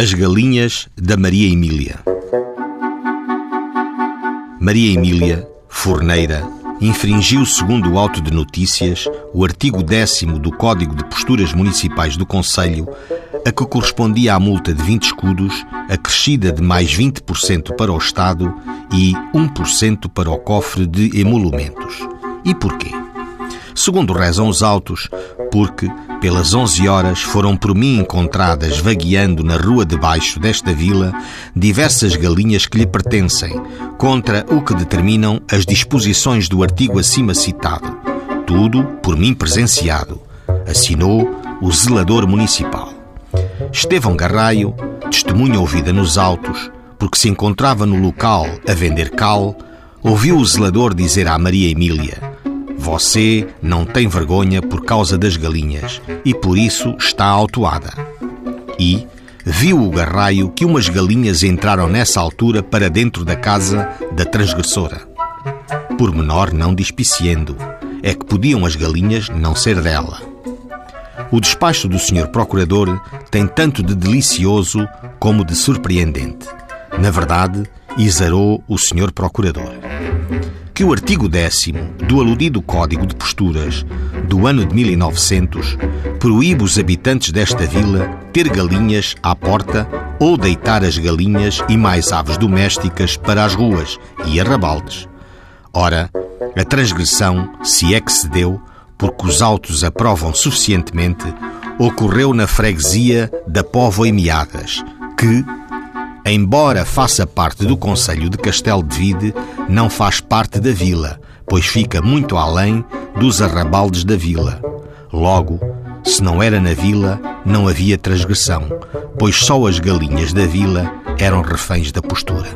As galinhas da Maria Emília. Maria Emília, forneira, infringiu, segundo o auto de notícias, o artigo 10 do Código de Posturas Municipais do Conselho, a que correspondia à multa de 20 escudos, acrescida de mais 20% para o Estado e 1% para o cofre de emolumentos. E porquê? Segundo rezam os autos, porque pelas 11 horas foram por mim encontradas vagueando na rua de baixo desta vila diversas galinhas que lhe pertencem, contra o que determinam as disposições do artigo acima citado. Tudo por mim presenciado. Assinou o zelador municipal. Estevão Garraio, testemunha ouvida nos autos, porque se encontrava no local a vender cal, ouviu o zelador dizer à Maria Emília: você não tem vergonha por causa das galinhas e por isso está autuada. E viu o garraio que umas galinhas entraram nessa altura para dentro da casa da transgressora. Por menor não dispiciendo, é que podiam as galinhas não ser dela. O despacho do Sr. Procurador tem tanto de delicioso como de surpreendente. Na verdade, exarou o Sr. Procurador que o artigo 10 do aludido Código de Posturas do ano de 1900 proíbe os habitantes desta vila ter galinhas à porta ou deitar as galinhas e mais aves domésticas para as ruas e arrabaldes. Ora, a transgressão, se é que se deu, porque os autos aprovam suficientemente, ocorreu na freguesia da Povo e Meadas, que, embora faça parte do Conselho de Castelo de Vide, não faz parte da vila, pois fica muito além dos arrabaldes da vila. Logo, se não era na vila, não havia transgressão, pois só as galinhas da vila eram reféns da postura.